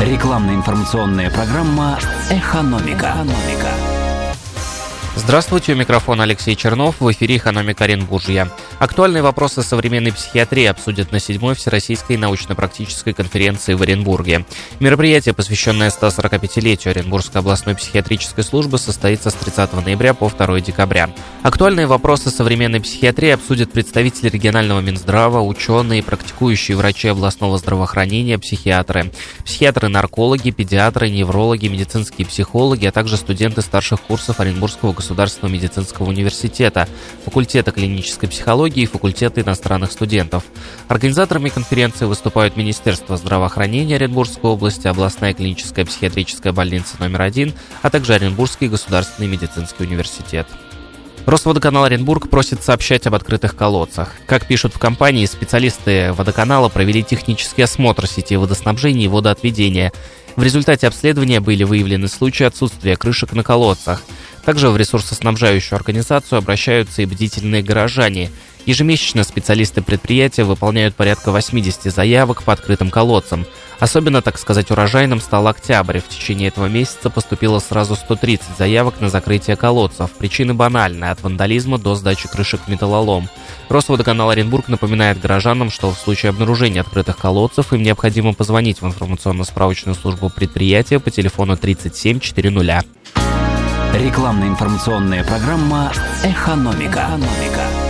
Рекламно-информационная программа «Экономика». «Экономика». Здравствуйте, у микрофона Алексей Чернов, в эфире «Экономика Оренбуржья». Актуальные вопросы современной психиатрии обсудят на 7-й Всероссийской научно-практической конференции в Оренбурге. Мероприятие, посвященное 145-летию Оренбургской областной психиатрической службы, состоится с 30 ноября по 2 декабря. Актуальные вопросы современной психиатрии обсудят представители регионального Минздрава, ученые, практикующие врачи областного здравоохранения, психиатры, психиатры-наркологи, педиатры, неврологи, медицинские психологи, а также студенты старших курсов Оренбургского государственного медицинского университета, факультета клинической психологии и факультета иностранных студентов. Организаторами конференции выступают Министерство здравоохранения Оренбургской области, областная клиническая психиатрическая больница номер один, а также Оренбургский государственный медицинский университет. Росводоканал Оренбург просит сообщать об открытых колодцах. Как пишут в компании, специалисты водоканала провели технический осмотр сети водоснабжения и водоотведения. В результате обследования были выявлены случаи отсутствия крышек на колодцах. Также в ресурсоснабжающую организацию обращаются и бдительные горожане. Ежемесячно специалисты предприятия выполняют порядка 80 заявок по открытым колодцам. Особенно, так сказать, урожайным стал октябрь. В течение этого месяца поступило сразу 130 заявок на закрытие колодцев. Причины банальные – от вандализма до сдачи крышек металлолом. Росводоканал Оренбург напоминает горожанам, что в случае обнаружения открытых колодцев им необходимо позвонить в информационно-справочную службу предприятия по телефону 3740. Рекламно-информационная программа «Экономика». «Экономика».